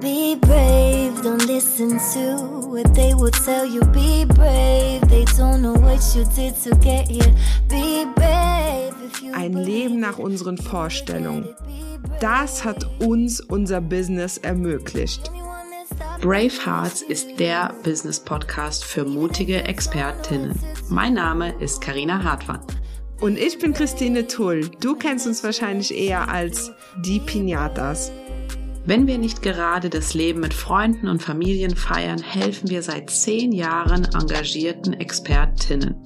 Be brave, don't listen to what they will tell you. Be brave, they don't know what you did to get here. Be brave if you Ein Leben nach unseren Vorstellungen. Das hat uns unser Business ermöglicht. Brave Hearts ist der Business Podcast für mutige Expertinnen. Mein Name ist Karina Hartwand. Und ich bin Christine Tull. Du kennst uns wahrscheinlich eher als die Pinatas. Wenn wir nicht gerade das Leben mit Freunden und Familien feiern, helfen wir seit zehn Jahren engagierten Expertinnen.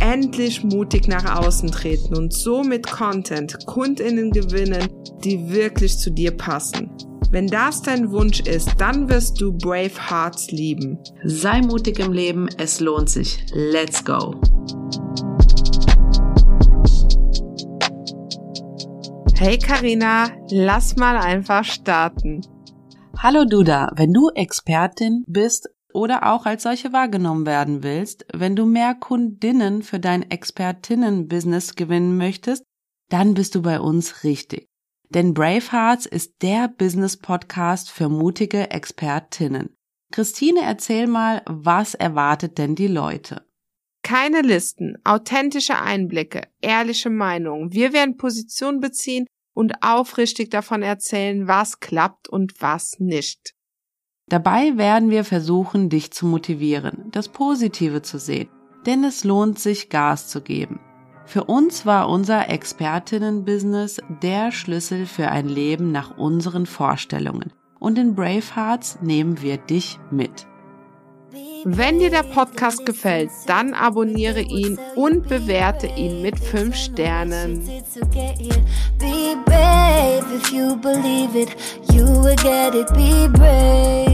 Endlich mutig nach außen treten und so mit Content Kundinnen gewinnen, die wirklich zu dir passen. Wenn das dein Wunsch ist, dann wirst du Brave Hearts lieben. Sei mutig im Leben, es lohnt sich. Let's go! Hey Karina, lass mal einfach starten. Hallo Duda, wenn du Expertin bist oder auch als solche wahrgenommen werden willst, wenn du mehr Kundinnen für dein Expertinnen-Business gewinnen möchtest, dann bist du bei uns richtig. Denn Brave Hearts ist der Business-Podcast für mutige Expertinnen. Christine, erzähl mal, was erwartet denn die Leute? Keine Listen, authentische Einblicke, ehrliche Meinungen. Wir werden Position beziehen und aufrichtig davon erzählen, was klappt und was nicht. Dabei werden wir versuchen, dich zu motivieren, das Positive zu sehen, denn es lohnt sich, Gas zu geben. Für uns war unser Expertinnen-Business der Schlüssel für ein Leben nach unseren Vorstellungen. Und in Bravehearts nehmen wir dich mit. Wenn dir der Podcast gefällt, dann abonniere ihn und bewerte ihn mit 5 Sternen. If you believe it, you will get it. Be brave.